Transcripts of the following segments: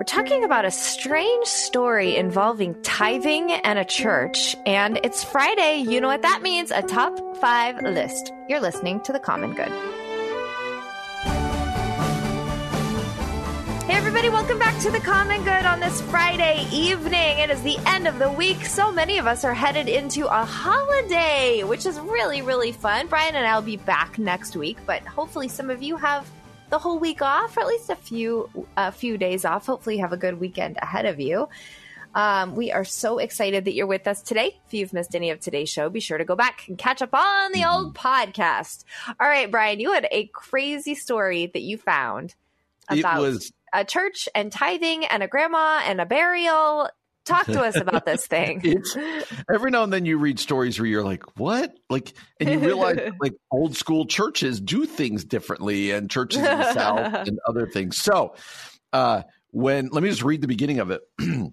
We're talking about a strange story involving tithing and a church, and it's Friday. You know what that means a top five list. You're listening to The Common Good. Hey, everybody, welcome back to The Common Good on this Friday evening. It is the end of the week. So many of us are headed into a holiday, which is really, really fun. Brian and I will be back next week, but hopefully, some of you have the whole week off, or at least a few a few days off. Hopefully, you have a good weekend ahead of you. Um, we are so excited that you're with us today. If you've missed any of today's show, be sure to go back and catch up on the old podcast. All right, Brian, you had a crazy story that you found about was a church and tithing and a grandma and a burial. Talk to us about this thing. it's every now and then you read stories where you're like, what? Like, and you realize like old school churches do things differently and churches in the South and other things. So, uh, when let me just read the beginning of it.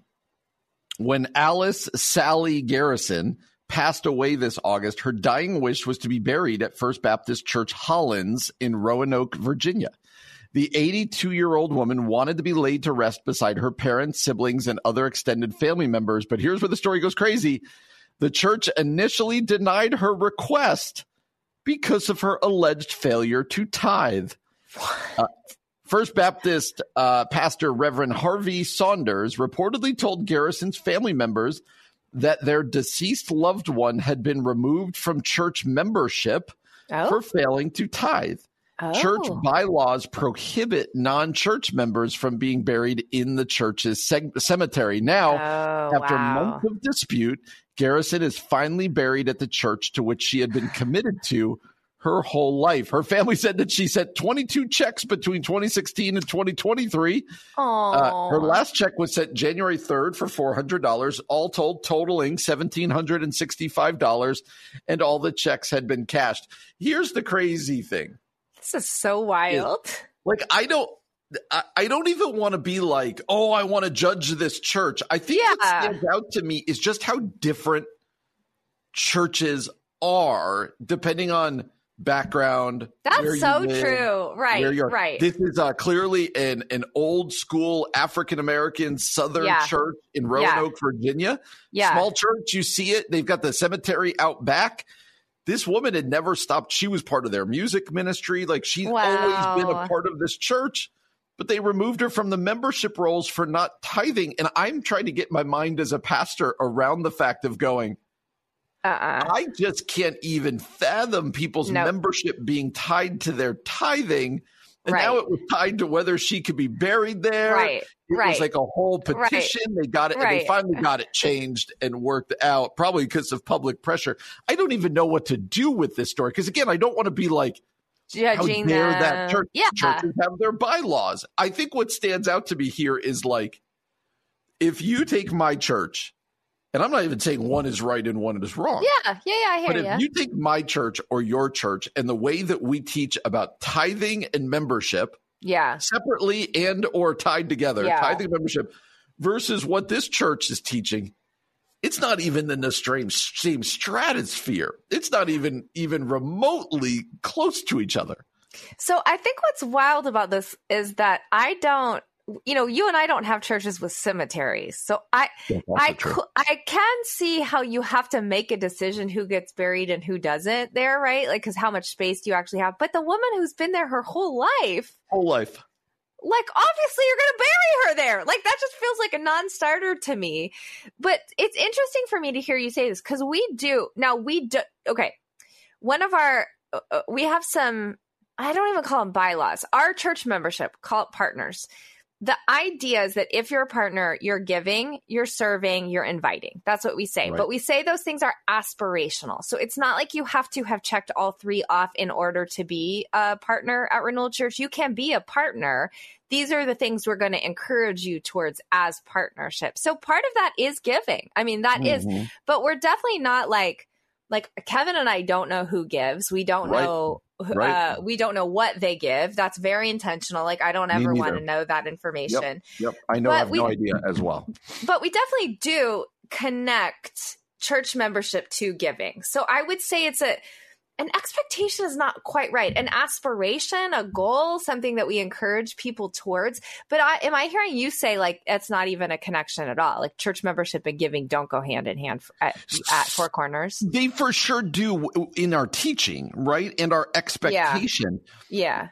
when Alice Sally Garrison passed away this August, her dying wish was to be buried at First Baptist Church Hollins in Roanoke, Virginia. The 82 year old woman wanted to be laid to rest beside her parents, siblings, and other extended family members. But here's where the story goes crazy. The church initially denied her request because of her alleged failure to tithe. Uh, First Baptist uh, pastor Reverend Harvey Saunders reportedly told Garrison's family members that their deceased loved one had been removed from church membership Oh. for failing to tithe. Church Oh. bylaws prohibit non church members from being buried in the church's seg- cemetery. Now, Oh, after wow. months of dispute, Garrison is finally buried at the church to which she had been committed to her whole life. Her family said that she sent 22 checks between 2016 and 2023. Uh, her last check was sent January 3rd for $400, all told, totaling $1,765, and all the checks had been cashed. Here's the crazy thing. This is so wild. Like, I don't. I I don't even want to be like, oh, I want to judge this church. I think what stands out to me is just how different churches are depending on background. That's so live, true. Right. Right. This is uh, clearly an an old school African American Southern Yeah. church in Roanoke, Virginia. yeah. Small church, you see it. They've got the cemetery out back. This woman had never stopped. She was part of their music ministry. Like she's always been a part of this church, but they removed her from the membership rolls for not tithing. And I'm trying to get my mind as a pastor around the fact of going, uh-uh. I just can't even fathom people's No. membership being tied to their tithing. And now it was tied to whether she could be buried there. Right. It right. was like a whole Right. petition. They got it, and they finally got it changed and worked out, probably because of public pressure. I don't even know what to do with this story because, again, I don't want to be like, how Judging dare them. that church? Yeah. Churches have their bylaws. I think what stands out to me here is like, if you take my church, and I'm not even saying one is right and one is wrong. Yeah. Yeah. Yeah. I But if you take my church or your church and the way that we teach about tithing and membership Yeah. separately and or tied together, Yeah. tithing and membership versus what this church is teaching, it's not even in the same, same stratosphere. It's not even even remotely close to each other. So I think what's wild about this is that I don't, you know, you and I don't have churches with cemeteries. So I, I, cou- I can see how you have to make a decision who gets buried and who doesn't there, right? Like, because how much space do you actually have? But the woman who's been there her whole life, whole life. like obviously you're going to bury her there. Like that just feels like a non-starter to me. But it's interesting for me to hear you say this because we do now. We do okay. One of our uh, uh, we have some. I don't even call them bylaws. Our church membership, call it partners. The idea is that if you're a partner, you're giving, you're serving, you're inviting. That's what we say. Right. But we say those things are aspirational. So it's not like you have to have checked all three off in order to be a partner at Renewal Church. You can be a partner. These are the things we're going to encourage you towards as partnership. So part of that is giving. I mean, that is, Mhm. but we're definitely not like, like Kevin and I don't know who gives. We don't Right. know. Right. Uh, we don't know what they give. That's very intentional. Like I don't ever want to know that information Yep, I know. But I have we- no idea as well. but we definitely do connect church membership to giving. So I would say it's a an expectation is not quite right. An aspiration, a goal, something that we encourage people towards. But I, am I hearing you say like it's not even a connection at all? Like church membership and giving don't go hand in hand at, at Four Corners. They for sure do in our teaching, right? And our expectation. Yeah,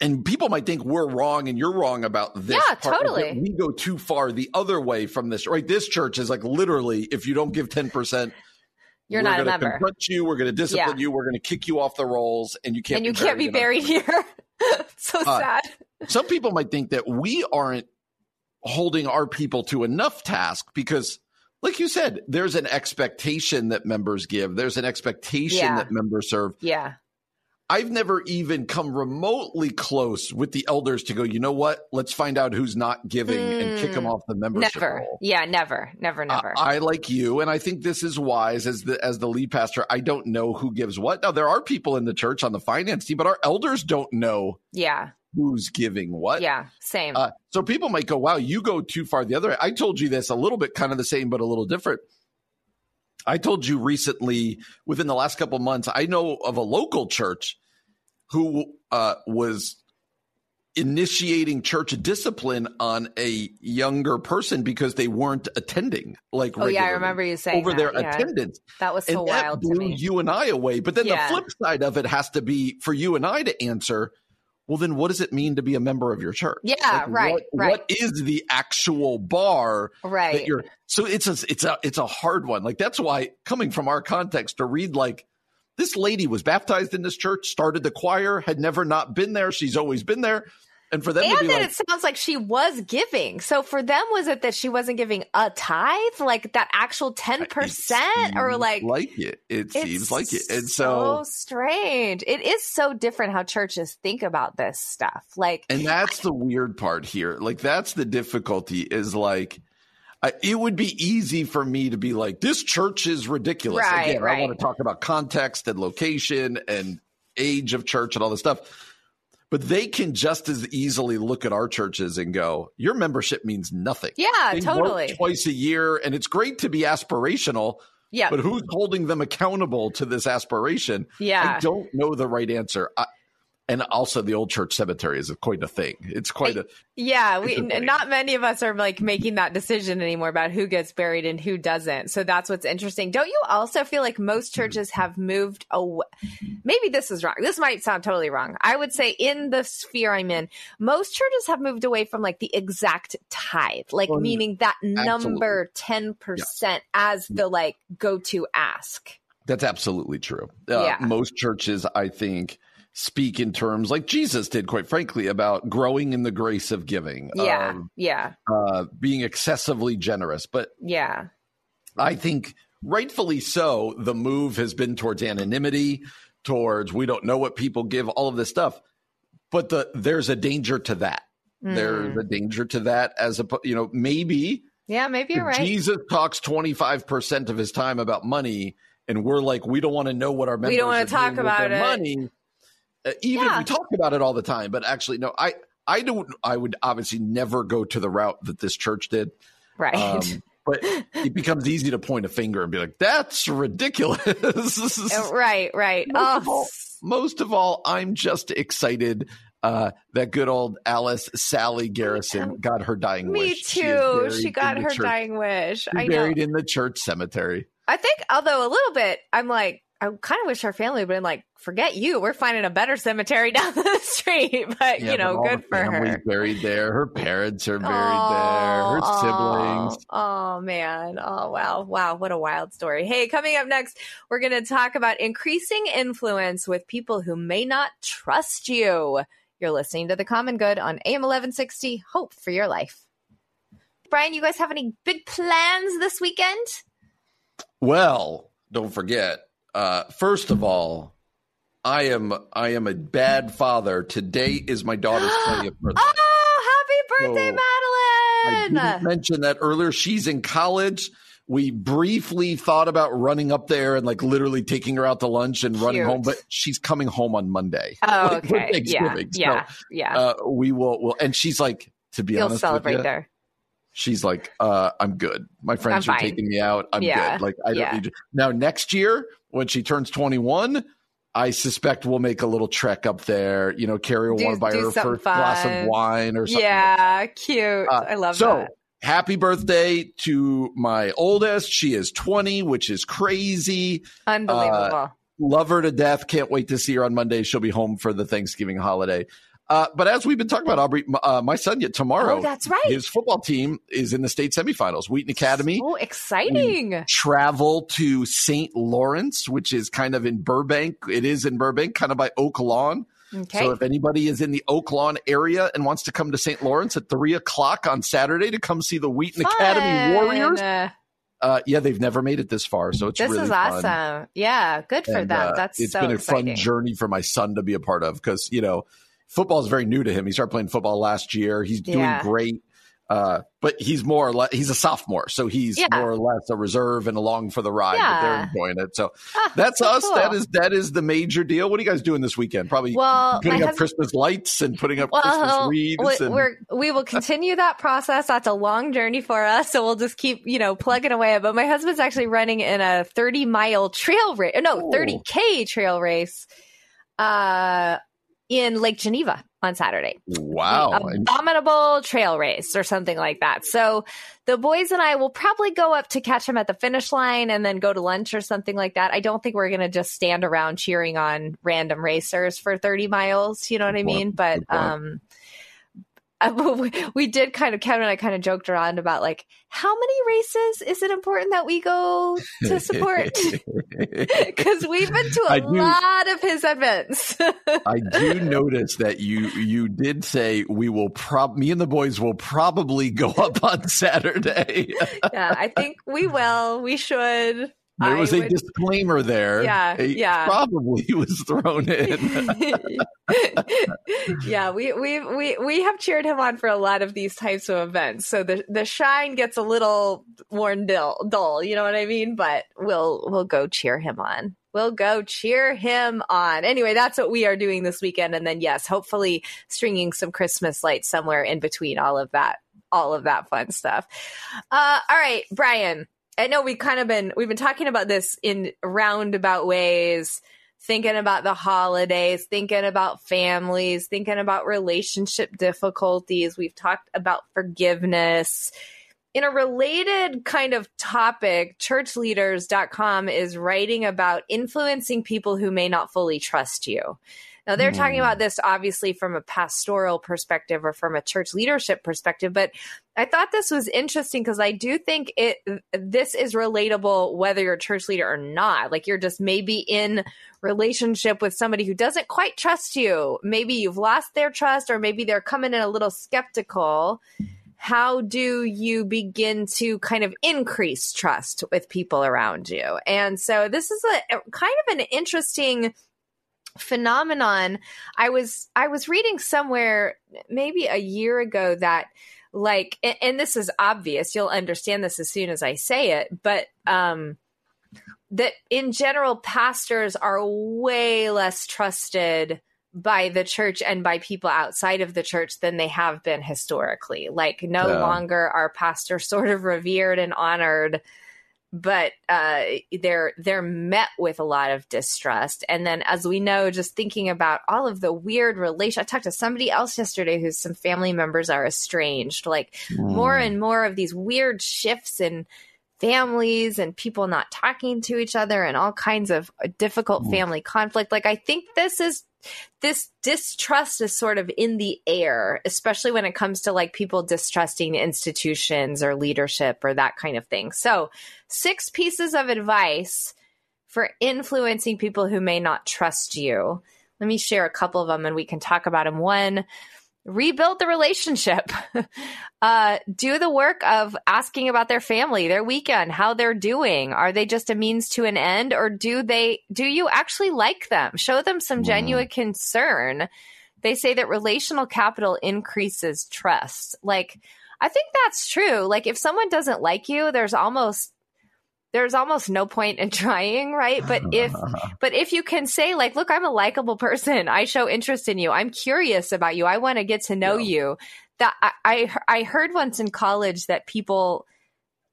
And people might think we're wrong and you're wrong about this. Yeah, part, totally. We go too far the other way from this, right? This church is like literally, if you don't give 10%, you're we're not a member, confront you, we're going to discipline Yeah. you, we're going to kick you off the rolls, and you can't and you be can't be buried here. so Uh, sad. some people might think that we aren't holding our people to enough task because like you said there's an expectation that members give there's an expectation Yeah. that members serve Yeah, i've never even come remotely close with the elders to go you know what let's find out who's not giving and kick them Mm, off the membership never. roll Yeah, never, never, never. I, like you, and I think this is wise as the as the lead pastor. I don't know who gives what. Now there are people in the church on the finance team, but our elders don't know yeah, who's giving what. yeah, same. Uh, so people might go, wow, you go too far the other way. I told you this a little bit kind of the same, but a little different. I told you recently, within the last couple months, I know of a local church who uh, was initiating church discipline on a younger person because they weren't attending. Like, oh yeah, I remember you saying over that, their yeah. attendance. That was so and that wild to blew me. you and I away. But then Yeah. the flip side of it has to be for you and I to answer. Well, then what does it mean to be a member of your church? Yeah, right, what- right. What is the actual bar right. that you're? So it's a it's a it's a hard one. Like that's why coming from our context to read like this lady was baptized in this church, started the choir, had never not been there. She's always been there, and for them and then like, it sounds like she was giving. So for them, was it that she wasn't giving a tithe, like that actual ten percent, or like? like it? It seems like it, and so so strange. It is so different how churches think about this stuff. Like, And that's the weird part here. Like that's the difficulty is like I, it would be easy for me to be like this church is ridiculous. Right, Again, I want to talk about context and location and age of church and all this stuff. But they can just as easily look at our churches and go, "Your membership means nothing." yeah, They totally. twice a year, and it's great to be aspirational, Yeah, but who's holding them accountable to this aspiration? yeah. I don't know the right answer. I, and also, the old church cemetery is quite a thing. It's quite a Yeah, we a not many of us are like making that decision anymore about who gets buried and who doesn't. So that's what's interesting. Don't you also feel like most churches have moved away? Maybe this is wrong. This might sound totally wrong. I would say in the sphere I'm in, most churches have moved away from like the exact tithe, like meaning that number 10% as the like go to ask. That's absolutely true. Uh, Yeah. Most churches, I think, speak in terms like Jesus did, quite frankly, about growing in the grace of giving, Yeah. um, yeah. uh, being excessively generous. But Yeah. I think rightfully so, the move has been towards anonymity, towards we don't know what people give, all of this stuff. But the there's a danger to that. There's Mm. a danger to that as a you know maybe Yeah, maybe you're right. Jesus talks 25% of his time about money, and we're like, we don't want to know what our members We don't wanna are talk about it. money. Uh, even Yeah. if we talk about it all the time, but actually, no, I, I don't, I would obviously never go to the route that this church did. right. Um, but it becomes easy to point a finger and be like, that's ridiculous. right, right. Most of all- Oh, Most of all, I'm just excited uh, that good old Alice Sally Garrison got her dying Me wish. Me too. buried She got her church- dying wish. she's I know. buried in the church cemetery. I think, although a little bit, I'm like, I kind of wish her family would have been like, forget you. We're finding a better cemetery down the street. But, Yeah, you know, but good for her. Buried there. Her parents are buried Oh, there. Her siblings. Oh, oh, man. Oh, wow. Wow. What a wild story. Hey, coming up next, we're going to talk about increasing influence with people who may not trust you. You're listening to The Common Good on AM 1160. Hope for your life. Brian, you guys have any big plans this weekend? Well, don't forget. Uh, first of all, I am I am a bad father. Today is my daughter's 20th birthday. Oh, happy birthday, So, I Madeline! didn't mention that earlier. She's in college. We briefly thought about running up there and like literally taking her out to lunch and running home, but she's coming home on Monday. Oh, like, okay. Yeah, Thanksgiving. yeah, yeah. Uh, we will, will, and she's like, to be You'll honest, celebrate with you, there. She's like, uh, I'm good. My friends I'm are fine. taking me out. I'm Yeah, good. Like, I don't yeah. need to. Now, next year, when she turns 21, I suspect we'll make a little trek up there. You know, Carrie will Do- want to buy her first glass of wine or something. Yeah, cute. Uh, I love so, that. happy birthday to my oldest. She is 20, which is crazy. Unbelievable. Love her to death. Can't wait to see her on Monday. She'll be home for the Thanksgiving holiday. Uh, but as we've been talking about, Aubrey, uh, my son yet tomorrow, oh, that's right. his football team is in the state semifinals. Wheaton Academy So exciting. travel to St. Laurence, which is kind of in Burbank. It is in Burbank, kind of by Oak Lawn. Okay. So if anybody is in the Oak Lawn area and wants to come to St. Laurence at three o'clock on Saturday to come see the Wheaton Academy Warriors, uh, yeah, they've never made it this far, so it's This really is fun. awesome. Yeah, good for And, them. uh, That's it's so been a exciting. fun journey for my son to be a part of because you know football is very new to him. He started playing football last year. He's doing Yeah. great. Uh, but he's more or less he's a sophomore, so he's Yeah. more or less a reserve and along for the ride. But they're enjoying it. So Ah, that's so us. cool. That is that is the major deal. What are you guys doing this weekend? Probably well, putting up husband. Christmas lights and putting up Well, Christmas wreaths. we, and, we're, we will continue that process. That's a long journey for us. So we'll just keep, you know, plugging away. But my husband's actually running in a 30 mile trail race. No, Oh. 30K trail race, uh, in Lake Geneva on Saturday. wow. Abominable trail race or something like that. So the boys and I will probably go up to catch him at the finish line and then go to lunch or something like that. I don't think we're going to just stand around cheering on random racers for 30 miles. You know what I mean? But, um, we- we did kind of Kevin and I kind of joked around about like how many races is it important that we go to support because we've been to a do- lot of his events. I do notice that you you did say we will prob me and the boys will probably go up on Saturday. yeah, I think we will. We should. There was a would- disclaimer there. Yeah, A yeah. Probably was thrown in. yeah, we we we we have cheered him on for a lot of these types of events. So the the shine gets a little worn dull, dull, you know what I mean? But we'll we'll go cheer him on. We'll go cheer him on. Anyway, that's what we are doing this weekend and then yes, hopefully stringing some Christmas lights somewhere in between all of that all of that fun stuff. Uh all right, Brian. I know we've kind of been we've been talking about this in roundabout ways thinking about the holidays, thinking about families, thinking about relationship difficulties. We've talked about forgiveness. In a related kind of topic, churchleaders.com is writing about influencing people who may not fully trust you. Now, they're talking Hmm. about this obviously from a pastoral perspective or from a church leadership perspective, but I thought this was interesting because I do think it this is relatable whether you're a church leader or not. Like you're just maybe in relationship with somebody who doesn't quite trust you. Maybe you've lost their trust or maybe they're coming in a little skeptical. How do you begin to kind of increase trust with people around you? And so this is a kind of an interesting phenomenon. I was I was reading somewhere maybe a year ago that like and, and this is obvious you'll understand this as soon as i say it but um that in general pastors are way less trusted by the church and by people outside of the church than they have been historically like no Yeah. longer are pastors sort of revered and honored but uh, they're they're met with a lot of distrust. And then, as we know, just thinking about all of the weird relation. I talked to somebody else yesterday whose some family members are estranged. Like more and more of these weird shifts in families and people not talking to each other and all kinds of difficult family conflict. Like I think this is this distrust is sort of in the air, especially when it comes to like people distrusting institutions or leadership or that kind of thing. So, six pieces of advice for influencing people who may not trust you. Let me share a couple of them and we can talk about them. One, rebuild the relationship. uh, do the work of asking about their family, their weekend, how they're doing. Are they just a means to an end or do they, do you actually like them? Show them some genuine concern. They say that relational capital increases trust. Like, I think that's true. Like, if someone doesn't like you, there's almost there's almost no point in trying, right? But if but if you can say like, look, I'm a likable person. I show interest in you. I'm curious about you. I want to get to know yeah. you. That I, I I heard once in college that people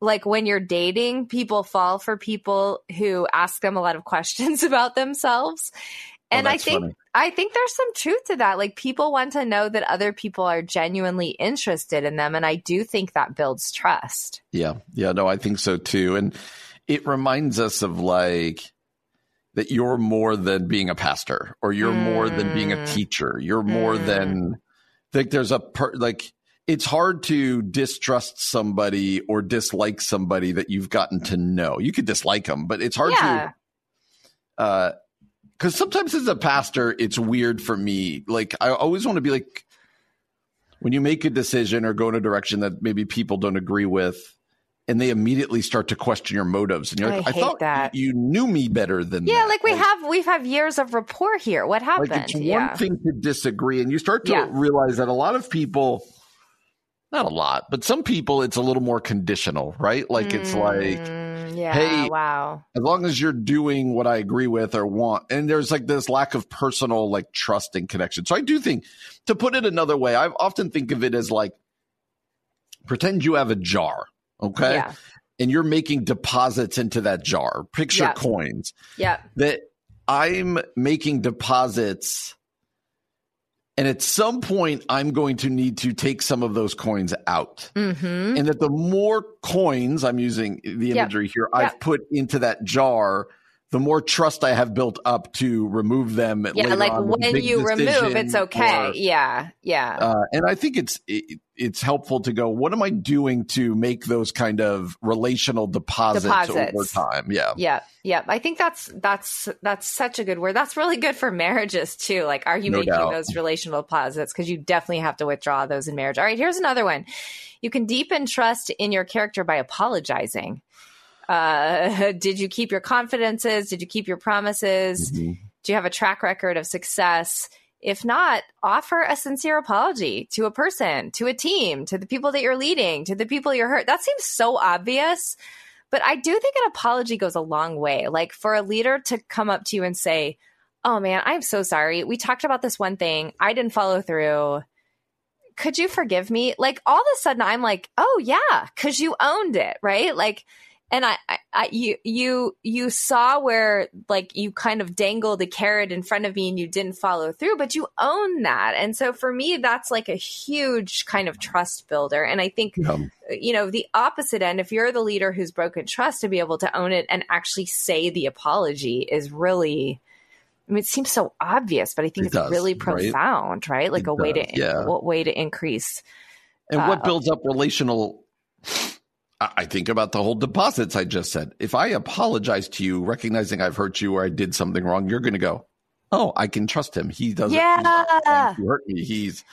like when you're dating, people fall for people who ask them a lot of questions about themselves. Oh, and oh, I think funny. I think there's some truth to that. Like people want to know that other people are genuinely interested in them and I do think that builds trust. Yeah. Yeah, no, I think so too. And it reminds us of like that you're more than being a pastor or you're mm. more than being a mm. teacher. You're more mm. than like there's a per, like it's hard to distrust somebody or dislike somebody that you've gotten to know. You could dislike them, but it's hard yeah. to uh cuz sometimes as a pastor it's weird for me. Like I always want to be like when you make a decision or go in a direction that maybe people don't agree with and they immediately start to question your motives. And you're like, I, I thought that. you knew me better than yeah, that. like we like, have we've had years of rapport here. What happened? Like it's yeah. one thing to disagree, and you start to yeah. realize that a lot of people not a lot, but some people it's a little more conditional, right? Like mm, it's like mm, yeah, hey, wow. As long as you're doing what I agree with or want, and there's like this lack of personal like trust and connection. So I do think to put it another way, I often think of it as like pretend you have a jar Okay. Yeah. And you're making deposits into that jar. Picture coins. Yeah. That I'm making deposits. And at some point, I'm going to need to take some of those coins out. Mm-hmm. And that the more coins, I'm using the imagery yep. here, I've put into that jar, the more trust I have built up to remove them. Yeah, like when you remove, it's okay. Or, yeah, yeah. Uh, and I think it's it, it's helpful to go. What am I doing to make those kind of relational deposits, deposits. over time? Yeah, yeah, yeah. I think that's that's that's such a good word. That's really good for marriages too. Like, are you no making doubt. those relational deposits? Because you definitely have to withdraw those in marriage. All right, here's another one. You can deepen trust in your character by apologizing. Uh, did you keep your confidences? Did you keep your promises? Mm-hmm. Do you have a track record of success? If not, offer a sincere apology to a person, to a team, to the people that you're leading, to the people you're hurt. That seems so obvious, but I do think an apology goes a long way. Like for a leader to come up to you and say, Oh man, I'm so sorry. We talked about this one thing. I didn't follow through. Could you forgive me? Like all of a sudden I'm like, Oh yeah, cause you owned it, right? Like and I, I, you, you, you saw where like you kind of dangled a carrot in front of me and you didn't follow through, but you own that. And so for me, that's like a huge kind of trust builder. And I think, yeah. you know, the opposite end, if you're the leader who's broken trust, to be able to own it and actually say the apology is really, I mean, it seems so obvious, but I think it it's does, really profound, right? right? Like it a does, way to, yeah. what way to increase. And uh, what builds up relational I think about the whole deposits I just said. If I apologize to you, recognizing I've hurt you or I did something wrong, you're going to go, "Oh, I can trust him. He doesn't. Yeah, hurt me. He's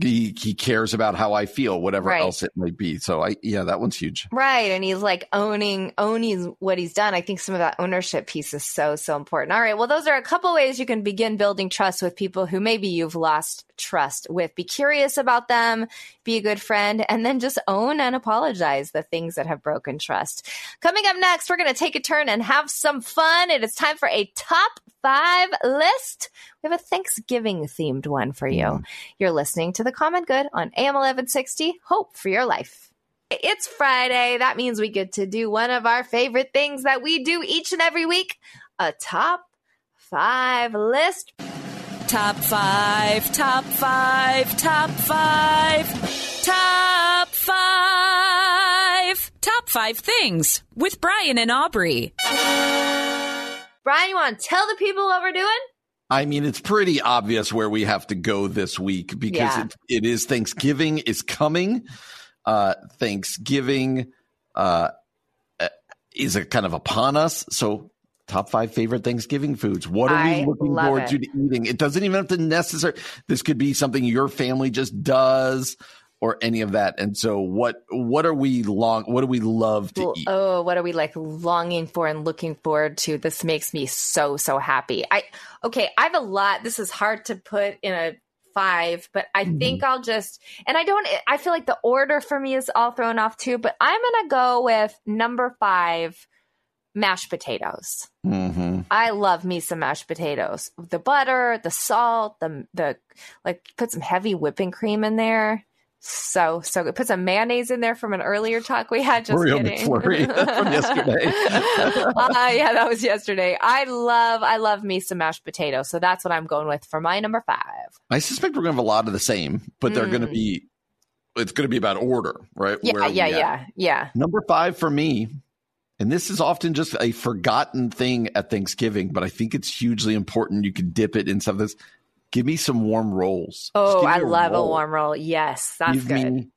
he he cares about how I feel, whatever right. else it might be. So I yeah, that one's huge. Right, and he's like owning owning what he's done. I think some of that ownership piece is so so important. All right, well, those are a couple ways you can begin building trust with people who maybe you've lost trust with. Be curious about them, be a good friend, and then just own and apologize the things that have broken trust. Coming up next, we're going to take a turn and have some fun. It is time for a top five list. We have a Thanksgiving themed one for you. Mm. You're listening to The Common Good on AM 1160. Hope for your life. It's Friday. That means we get to do one of our favorite things that we do each and every week a top five list. Top five, top five, top five, top five, top five things with Brian and Aubrey. Brian, you want to tell the people what we're doing? I mean, it's pretty obvious where we have to go this week because yeah. it, it is Thanksgiving is coming. Uh, Thanksgiving uh, is a kind of upon us. So top five favorite Thanksgiving foods. What are I we looking forward it. to to eating? It doesn't even have to necessarily. This could be something your family just does, or any of that. And so, what what are we long? What do we love to eat? Oh, what are we like longing for and looking forward to? This makes me so so happy. I okay, I have a lot. This is hard to put in a five, but I Mm-hmm. think I'll just and I don't I feel like the order for me is all thrown off too, but I'm to go with number 5 mashed potatoes. hmm I love me some mashed potatoes. The butter, the salt, the the like put some heavy whipping cream in there. So so good. Put some mayonnaise in there from an earlier talk we had. Just Oreo kidding. McFlurry from yesterday. uh, yeah, that was yesterday. I love I love me some mashed potatoes. So that's what I'm going with for my number five. I suspect we're going to have a lot of the same, but they're going to be. It's going to be about order, right? Mm. Yeah, Where yeah, yeah, yeah. Number five for me, and this is often just a forgotten thing at Thanksgiving, but I think it's hugely important. You can dip it in some of this. Give me some warm rolls. Oh, I love a warm roll. Yes, that's Give good.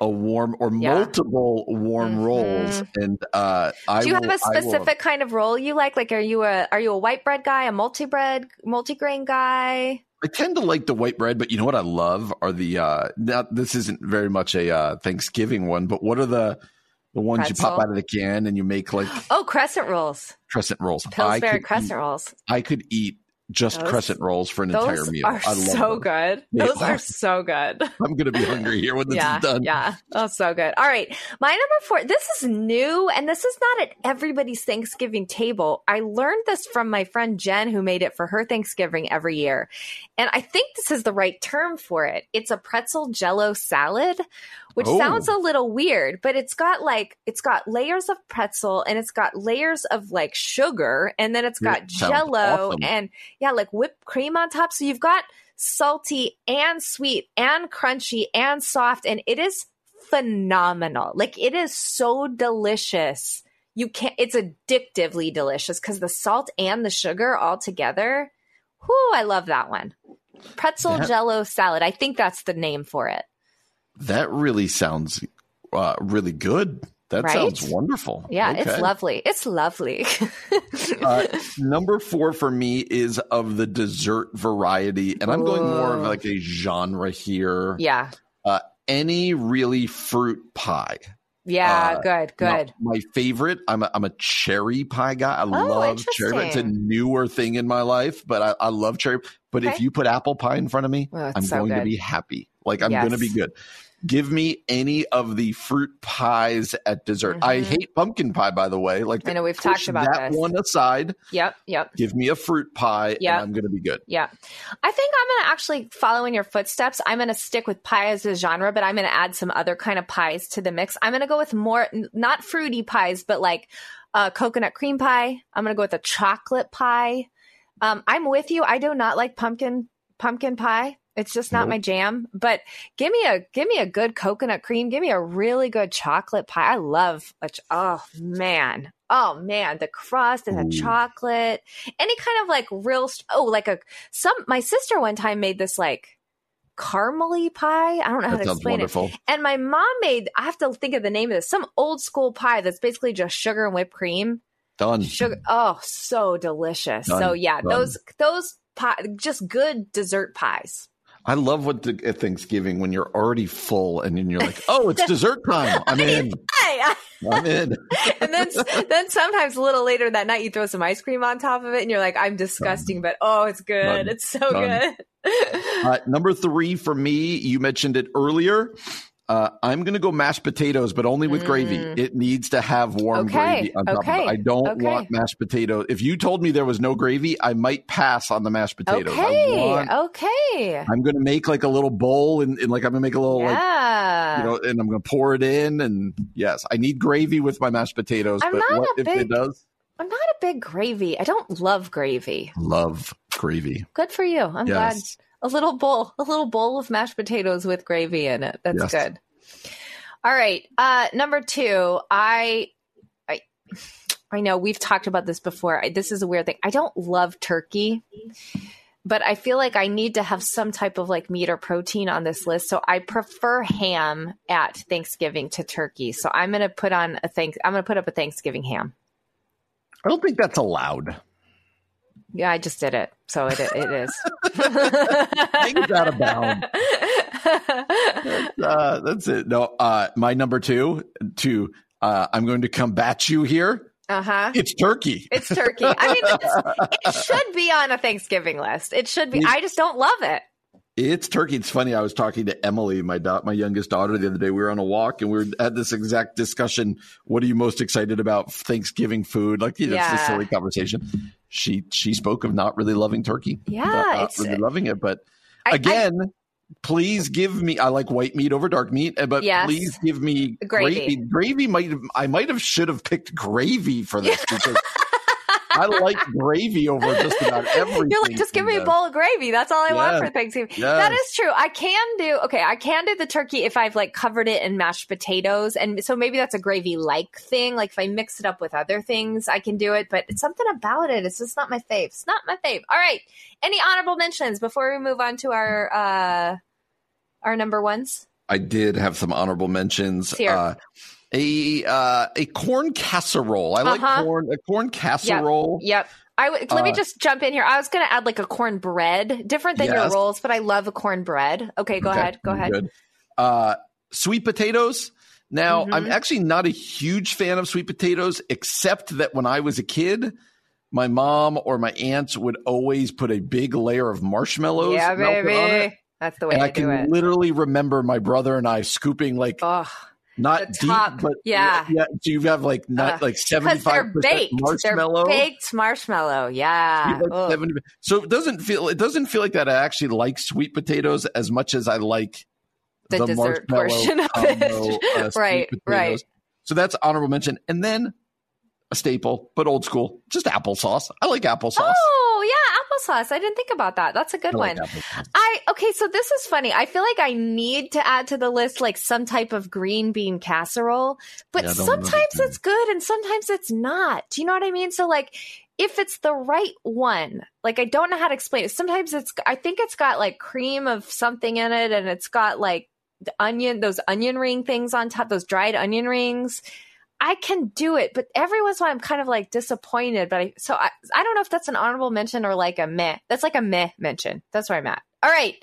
a warm or Yeah. multiple warm Mhm. rolls, and uh, I Do you will, have a I will- specific kind of roll you like? Like, are you a are you a white bread guy, a multi bread, multi grain guy? I tend to like the white bread, but you know what I love are the uh now this isn't very much a uh Thanksgiving one, but what are the the ones you pop out of the can and you make like Oh, crescent rolls, crescent rolls. Pillsbury crescent eat, rolls. I could eat just Those- crescent rolls for an entire meal. are I love so those. good. Those are. are so good. I'm gonna be hungry here when this yeah, is done. Yeah. Oh, so good. All right. My number four, this is new and this is not at everybody's Thanksgiving table. I learned this from my friend Jen, who made it for her Thanksgiving every year. And I think this is the right term for it. It's a pretzel jello salad, which Oh. sounds a little weird, but it's got like, it's got layers of pretzel and it's got layers of like sugar and then it's got jello awesome. and yeah, like whipped cream on top. So you've got salty and sweet and crunchy and soft and it is phenomenal. Like it is so delicious. You can't it's addictively delicious because the salt and the sugar all together. Whoo, I love that one. Pretzel That- jello salad. I think that's the name for it. That really sounds uh, really good. That Right? sounds wonderful. Yeah, it's lovely. It's lovely. Uh, number four for me is of the dessert variety, and I'm going more of like a genre here. yeah. Uh, any really fruit pie. Yeah, Uh, good, good. my favorite, I'm a, I'm a cherry pie guy. I love cherry pie. It's a newer thing in my life, but I, I love cherry. But if you put apple pie in front of me, Oh, I'm so going to be happy. Like I'm going to be good. Give me any of the fruit pies at dessert. I Mhm. hate pumpkin pie, by the way. Like I know we've talked about that this. one aside. Yep, yep. Give me a fruit pie, Yeah. and I'm going to be good. Yeah. I think I'm going to actually follow in your footsteps. I'm going to stick with pie as a genre, but I'm going to add some other kind of pies to the mix. I'm going to go with more, not fruity pies, but like uh, coconut cream pie. I'm going to go with a chocolate pie. Um, I'm with you. I do not like pumpkin pumpkin pie. It's just not Nope. my jam. But give me a give me a good coconut cream. Give me a really good chocolate pie. I love a ch- oh man. Oh man, the crust and the Ooh. chocolate. Any kind of like real st- oh like a some my sister one time made this like caramely pie. I don't know how to explain wonderful. it. And my mom made I have to think of the name of this. Some old school pie that's basically just sugar and whipped cream Done. sugar oh so delicious Done. so yeah Done. those those pie just good dessert pies I love what the, at Thanksgiving when you're already full and then you're like, oh, it's dessert time. I'm in. I'm in. and then then sometimes a little later that night you throw some ice cream on top of it and you're like i'm disgusting but oh it's good Done. it's so Done. good Uh, number three for me, you mentioned it earlier. Uh, I'm going to go mashed potatoes, but only with gravy. Mm. It needs to have warm Okay, gravy on top okay, of it. I don't okay. want mashed potatoes. If you told me there was no gravy, I might pass on the mashed potatoes. I okay want- okay I'm going to make like a little bowl and, and like I'm going to make a little like you know, and I'm going to pour it in. And yes, I need gravy with my mashed potatoes. I'm but not what a if it big- does? i'm not a big gravy i don't love gravy Love gravy. good for you i'm glad Yes. A little bowl a little bowl of mashed potatoes with gravy in it. That's Yes. good. All right uh number two i i i know we've talked about this before. I, this is a weird thing. I don't love turkey but i feel like i need to have some type of like meat or protein on this list. So i prefer ham at thanksgiving to turkey. So i'm gonna put on a thank i'm gonna put up a thanksgiving ham. I don't think that's allowed. Yeah, I just did it, so it it is. Things out of bounds. Uh, that's it. No, uh, my number two. Two. Uh, I'm going to combat you here. Uh huh. It's turkey. It's turkey. I mean, it should be on a Thanksgiving list. It should be. I just don't love it. It's turkey. It's funny. I was talking to Emily, my da- my youngest daughter, the other day. We were on a walk and we were at this exact discussion. What are you most excited about Thanksgiving food? Like, you know, it's a silly conversation. She she spoke of not really loving turkey. Yeah, not, not really loving it. But I- I- again, please give me. I like white meat over dark meat, uh, but Yes. please give me Gravy. gravy. Gravy might have. I might have should have picked gravy for this because I like gravy over just about everything. You're like, just give me a bowl of gravy. That's all I want for Thanksgiving. Yes. That is true. I can do okay. I can do the turkey if I've like covered it in mashed potatoes, and so maybe that's a gravy like thing. Like if I mix it up with other things, I can do it. But it's something about it. It's just not my fave. It's not my fave. All right. Any honorable mentions before we move on to our uh our number ones? I did have some honorable mentions. Here. Uh, a uh, a corn casserole. I like Uh-huh. corn. A corn casserole. Yep. I w- let me Uh, just jump in here. I was going to add like a corn bread, different than your rolls, but I love a corn bread. Okay, go Okay, ahead. Go ahead. Uh, sweet potatoes. Now, I'm Mhm. actually not a huge fan of sweet potatoes, except that when I was a kid, my mom or my aunts would always put a big layer of marshmallows. Yeah, melted on it. baby. That's the way And I, I can it. literally remember my brother and I scooping like Oh, not the deep, but yeah. yeah. So you have like not Uh, like seventy five they're percent baked. marshmallow. They're baked marshmallow. Yeah. Like 70 so it doesn't feel it doesn't feel like that I actually like sweet potatoes as much as I like The dessert portion of combo, it. uh, Right, right. So that's honorable mention. And then a staple, but old school, just applesauce. I like applesauce. Oh, yeah, applesauce. I didn't think about that. That's a good I like one. applesauce. I okay, so this is funny. I feel like I need to add to the list like some type of green bean casserole, but Yeah, sometimes it's good and sometimes it's not. Do you know what I mean? So like if it's the right one, like I don't know how to explain it. Sometimes it's I think it's got like cream of something in it and it's got like the onion those onion ring things on top, those dried onion rings. I can do it, but every once in a while I'm kind of like disappointed. But I so I I don't know if that's an honorable mention or like a meh. That's like a meh mention. That's where I'm at. All right.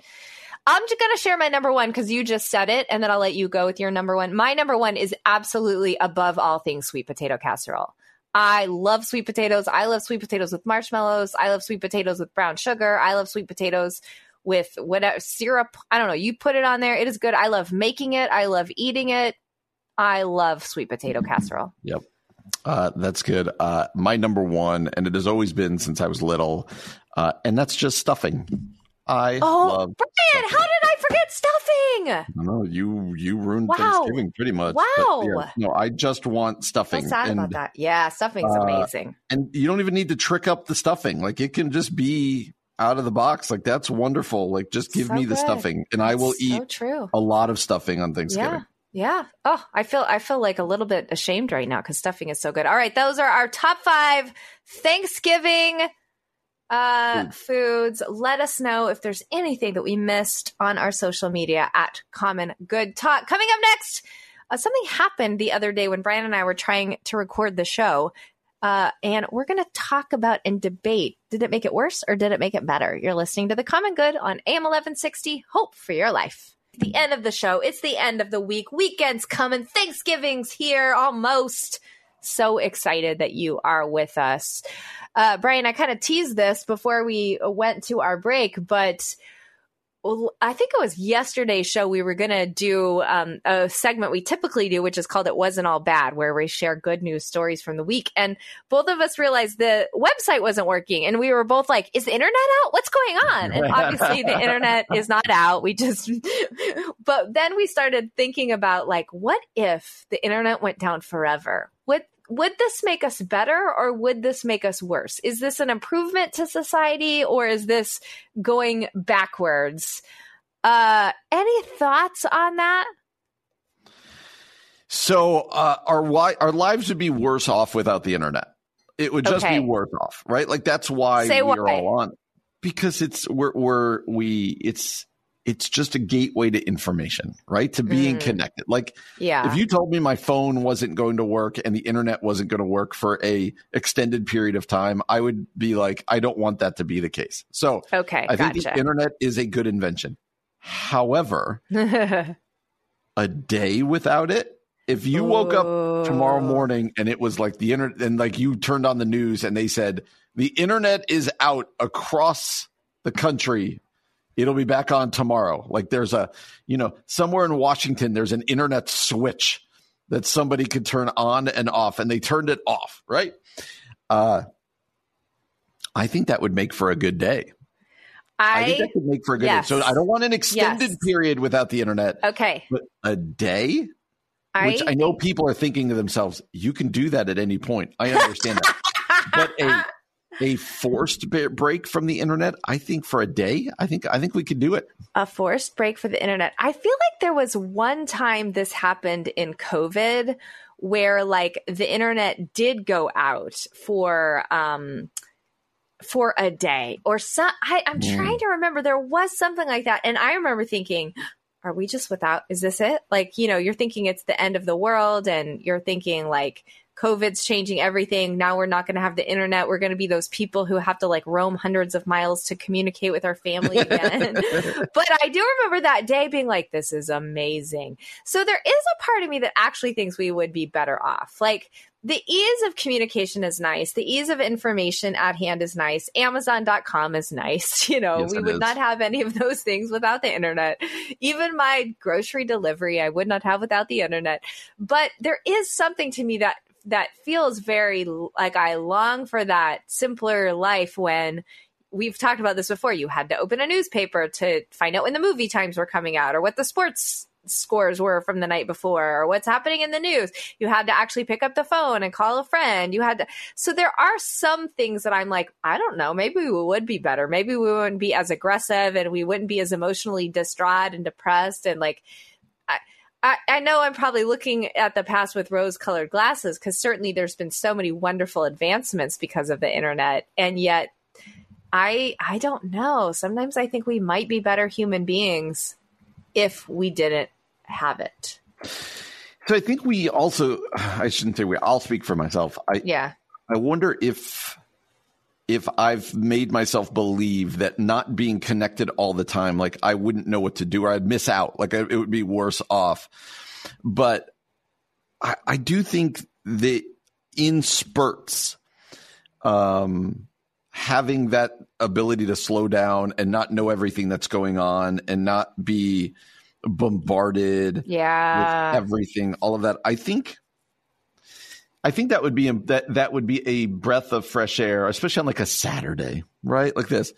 I'm just going to share my number one because you just said it, and then I'll let you go with your number one. My number one is absolutely above all things sweet potato casserole. I love sweet potatoes. I love sweet potatoes with marshmallows. I love sweet potatoes with brown sugar. I love sweet potatoes with whatever syrup. I don't know. You put it on there. It is good. I love making it. I love eating it. I love sweet potato casserole. Yep. Uh, that's good. Uh, my number one, and it has always been since I was little, uh, and that's just stuffing. I Oh, love. Brian, how did I forget stuffing? No, you you ruined Wow. Thanksgiving pretty much. Wow. yeah, no, I just want stuffing. So sad and, about that. Yeah, stuffing's uh, amazing. and you don't even need to trick up the stuffing. Like it can just be out of the box. Like that's wonderful. Like just give So me the good. stuffing, and I will eat So a lot of stuffing on Thanksgiving. Yeah. Yeah. Oh, I feel I feel like a little bit ashamed right now because stuffing is so good. All right, those are our top five Thanksgiving uh Food. foods. Let us know if there's anything that we missed on our social media at Common Good Talk. Coming up next, uh, something happened the other day when Brian and I were trying to record the show. Uh, and we're going to talk about and debate did it make it worse or did it make it better? You're listening to The Common Good on AM 1160. Hope for your life. The end of the show. It's the end of the week. Weekend's coming. Thanksgiving's here almost. So excited that you are with us. Uh, Brian, I kind of teased this before we went to our break, but I think it was yesterday's show. We were going to do um, a segment we typically do, which is called It Wasn't All Bad, where we share good news stories from the week. And both of us realized the website wasn't working. And we were both like, Is the internet out? What's going on? And obviously, the internet is not out. We just, but then we started thinking about like, what if the internet went down forever? Would this make us better or would this make us worse? Is this an improvement to society or is this going backwards? Uh, any thoughts on that? So uh, our wi- our lives would be worse off without the internet. It would just Okay. be worse off, right? Like that's why Say we're why. all on because it's we're we're we it's it's just a gateway to information, right? To being Mm. connected. Like Yeah. if you told me my phone wasn't going to work and the internet wasn't going to work for a extended period of time, I would be like, I don't want that to be the case. So okay. I think the internet is a good invention. However, a day without it, if you woke up tomorrow morning and it was like the internet and like you turned on the news and they said the internet is out across the country it'll be back on tomorrow like there's a you know somewhere in washington there's an internet switch that somebody could turn on and off and they turned it off right uh i think that would make for a good day i, think that could make for a good yes. day so i don't want an extended Yes. period without the internet okay. but a day I, which I know people are thinking to themselves, you can do that at any point. I understand that. but a a forced break from the internet, I think for a day, I think I think we could do it. a forced break for the internet. I feel like there was one time this happened in COVID where like the internet did go out for um for a day or some I, I'm Mm. trying to remember there was something like that. And I remember thinking, are we just without is this it? Like, you know, you're thinking it's the end of the world and you're thinking like COVID's changing everything. Now we're not going to have the internet. We're going to be those people who have to like roam hundreds of miles to communicate with our family again. but I do remember that day being like, this is amazing. So there is a part of me that actually thinks we would be better off. Like, the ease of communication is nice. The ease of information at hand is nice. Amazon.com is nice. You know, Yes, we would is. not have any of those things without the internet. Even my grocery delivery, I would not have without the internet. But there is something to me that that feels very like I long for that simpler life when we've talked about this before. You had to open a newspaper to find out when the movie times were coming out or what the sports scores were from the night before or what's happening in the news. You had to actually pick up the phone and call a friend. You had to. So there are some things that I'm like, I don't know, maybe we would be better. Maybe we wouldn't be as aggressive and we wouldn't be as emotionally distraught and depressed and like I, I know I'm probably looking at the past with rose colored glasses because certainly there's been so many wonderful advancements because of the internet. And yet I I don't know. Sometimes I think we might be better human beings if we didn't have it. So I think we also I shouldn't say we I'll speak for myself. I Yeah. I wonder if if I've made myself believe that not being connected all the time, like I wouldn't know what to do or I'd miss out, like I, it would be worse off. But I, I do think that in spurts, um, having that ability to slow down and not know everything that's going on and not be bombarded Yeah. with everything, all of that. I think, I think that would be that that would be a breath of fresh air, especially on like a Saturday, right? Like this,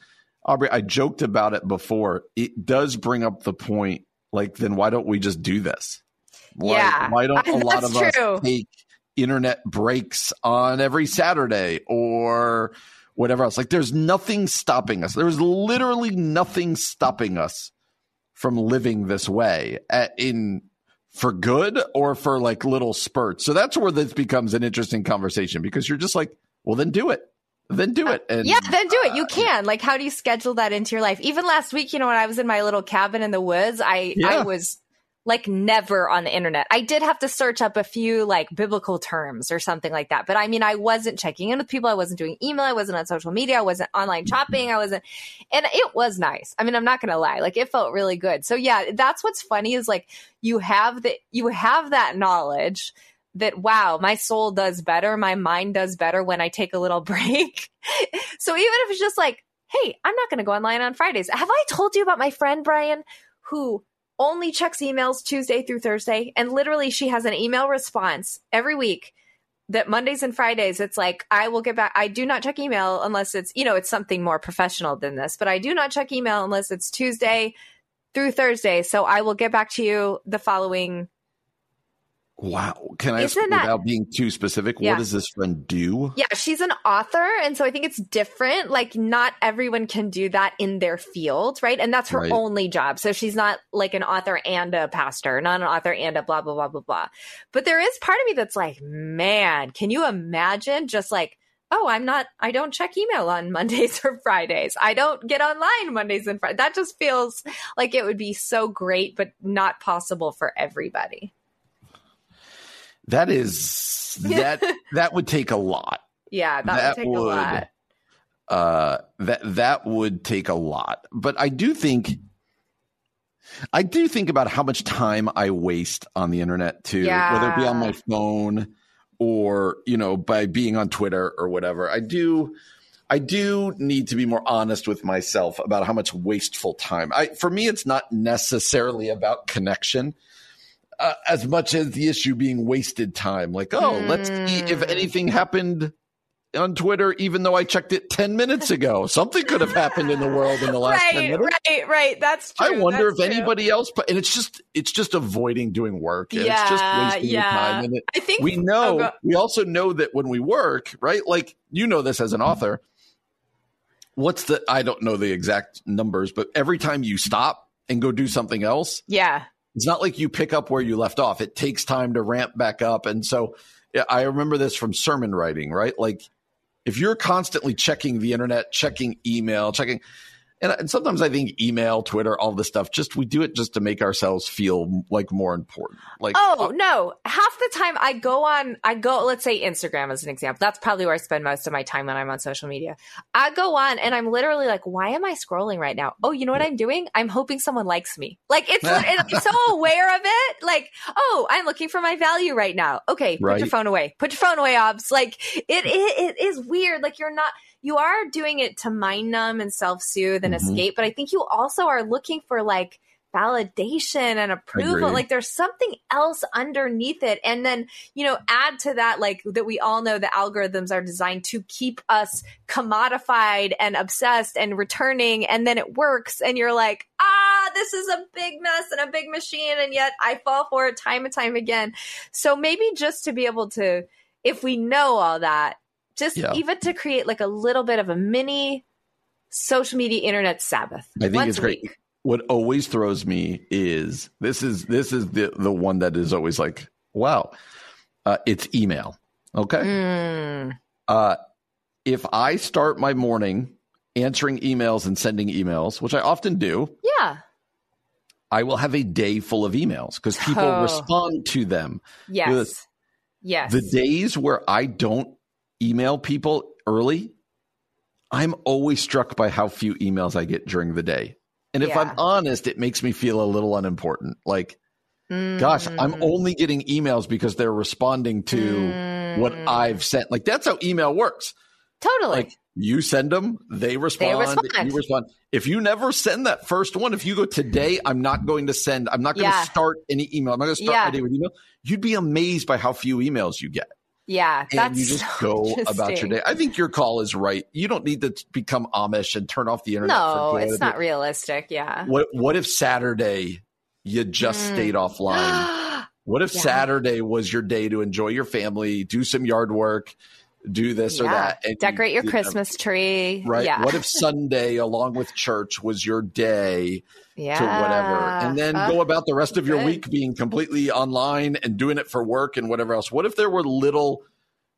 Aubrey. I joked about it before. It does bring up the point. Like, then why don't we just do this? Why, Yeah. Why don't a lot of true. us take internet breaks on every Saturday or whatever else? Like, there's nothing stopping us. There's literally nothing stopping us from living this way at, in for good or for like little spurts. So that's where this becomes an interesting conversation because you're just like, well, then do it. Then do it. And yeah, then do it. You uh, can. Like, how do you schedule that into your life? Even last week, you know, when I was in my little cabin in the woods, I Yeah. I was like never on the internet. I did have to search up a few like biblical terms or something like that. But I mean, I wasn't checking in with people. I wasn't doing email. I wasn't on social media. I wasn't online shopping. I wasn't, and it was nice. I mean, I'm not going to lie. Like it felt really good. So yeah, that's what's funny is like you have the, you have that knowledge that wow, my soul does better. My mind does better when I take a little break. so even if it's just like, Hey, I'm not going to go online on Fridays. Have I told you about my friend Brian who only checks emails Tuesday through Thursday. And literally, she has an email response every week that Mondays and Fridays, it's like, I will get back. I do not check email unless it's, you know, it's something more professional than this, but I do not check email unless it's Tuesday through Thursday. So I will get back to you the following. Wow. Can I ask Isn't that- without being too specific? Yeah. What does this friend do? Yeah, she's an author. And so I think it's different. Like, not everyone can do that in their field, right? And that's her Right. only job. So she's not like an author and a pastor, not an author and a blah, blah, blah, blah, blah. But there is part of me that's like, man, can you imagine just like oh, I'm not, I don't check email on Mondays or Fridays. I don't get online Mondays and Fridays. That just feels like it would be so great, but not possible for everybody. That is that that would take a lot. Yeah, that, that would take would, a lot. Uh, that that would take a lot. But I do think I do think about how much time I waste on the internet too, yeah. whether it be on my phone or you know by being on Twitter or whatever. I do. I do need to be more honest with myself about how much wasteful time. I, for me, it's not necessarily about connection uh, as much as the issue being wasted time. Like, oh, mm. let's see if hmm. anything happened on Twitter, even though I checked it 10 minutes ago. Something could have happened in the world in the last right, 10 minutes. Right, right. That's true. I wonder That's if true. anybody else, and it's just, it's just avoiding doing work. And yeah, it's just wasting yeah. time. And it, I think we know, oh, we also know that when we work, right? Like, you know this as an author. What's the, I don't know the exact numbers, but every time you stop and go do something else. Yeah it's not like you pick up where you left off. It takes time to ramp back up. And so I remember this from sermon writing, right? Like if you're constantly checking the internet, checking email, checking, and, and, sometimes I think email, Twitter, all this stuff, just we do it just to make ourselves feel like more important. Like, oh uh, no, half the time I go on, I go, let's say Instagram as an example. That's probably where I spend most of my time when I'm on social media. I go on and I'm literally like, why am I scrolling right now? Oh, you know what I'm doing? I'm hoping someone likes me. Like it's, it's so aware of it. Like, oh, I'm looking for my value right now. Okay, put right. your phone away. Put your phone away, Obs. Like it, it, it is weird. Like you're not you are doing it to mind numb and self soothe and mm-hmm. escape, but I think you also are looking for like validation and approval. Like there's something else underneath it. And then, you know, add to that, like that we all know the algorithms are designed to keep us commodified and obsessed and returning. And then it works. And you're like, ah, this is a big mess and a big machine. And yet I fall for it time and time again. So maybe just to be able to, if we know all that, just yeah. even to create like a little bit of a mini social media internet Sabbath. I think it's great. Week. What always throws me is this is this is the the one that is always like, wow, uh, it's email. Okay. Mm. Uh, if I start my morning answering emails and sending emails, which I often do, yeah, I will have a day full of emails because people oh. respond to them. Yes. Yes. The days where I don't email people early, I'm always struck by how few emails I get during the day. And if yeah. I'm honest, it makes me feel a little unimportant. Like, mm. gosh, I'm mm. only getting emails because they're responding to mm. what I've sent. Like, that's how email works. Totally. Like, you send them, they respond, they respond. you respond. If you never send that first one, if you go today, I'm not going to send, I'm not going yeah. to start any email. I'm not going to start yeah. my day with email. You'd be amazed by how few emails you get. Yeah, and you just so go about your day. I think your call is right. You don't need to become Amish and turn off the internet. No, it's not realistic. Yeah. What What if Saturday you just mm. stayed offline? what if yeah. Saturday was your day to enjoy your family, do some yard work, do this yeah. or that, and decorate you, your Christmas tree? Right. Yeah. What if Sunday, along with church, was your day? yeah. to whatever, and then uh, go about the rest of your good. week being completely online and doing it for work and whatever else. What if there were little,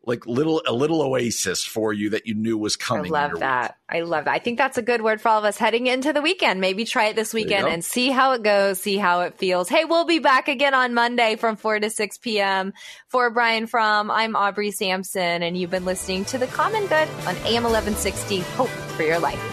like little a little oasis for you that you knew was coming? I love that. Week? I love that. I think that's a good word for all of us heading into the weekend. Maybe try it this weekend and see how it goes, see how it feels. Hey, we'll be back again on Monday from four to six p.m. For Brian From, I'm Aubrey Sampson, and you've been listening to the Common Good on AM eleven sixty. Hope for your life.